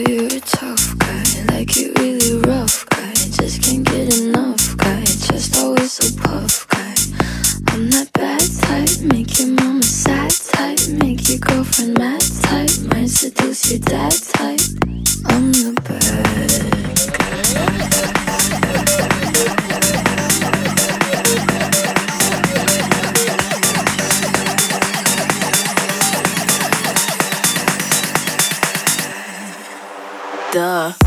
you. Duh.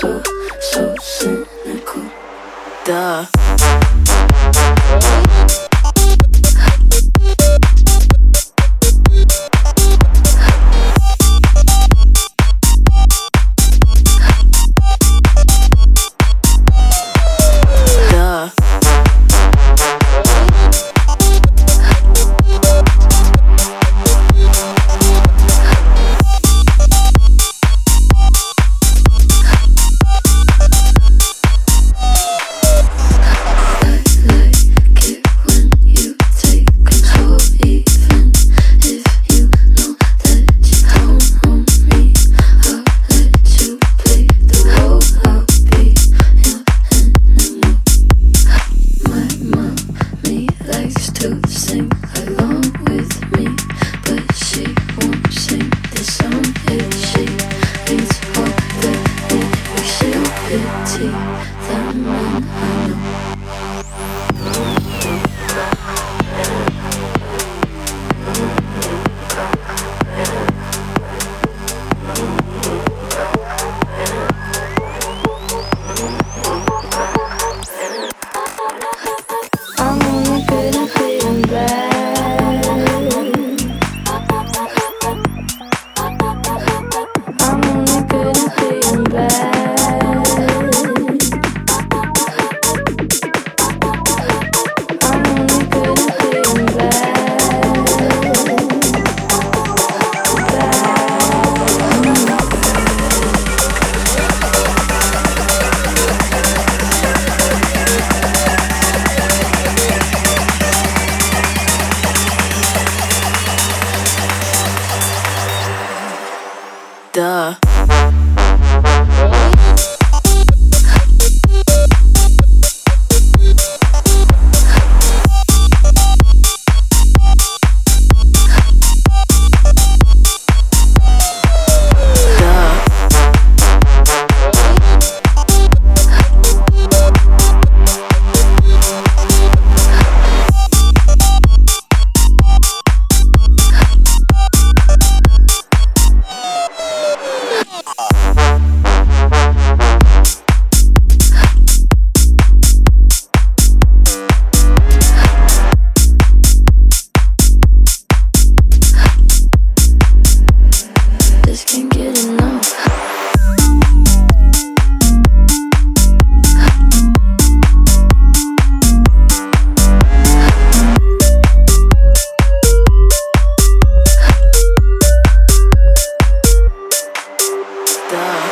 Soul so cynical. Duh. Duh. love.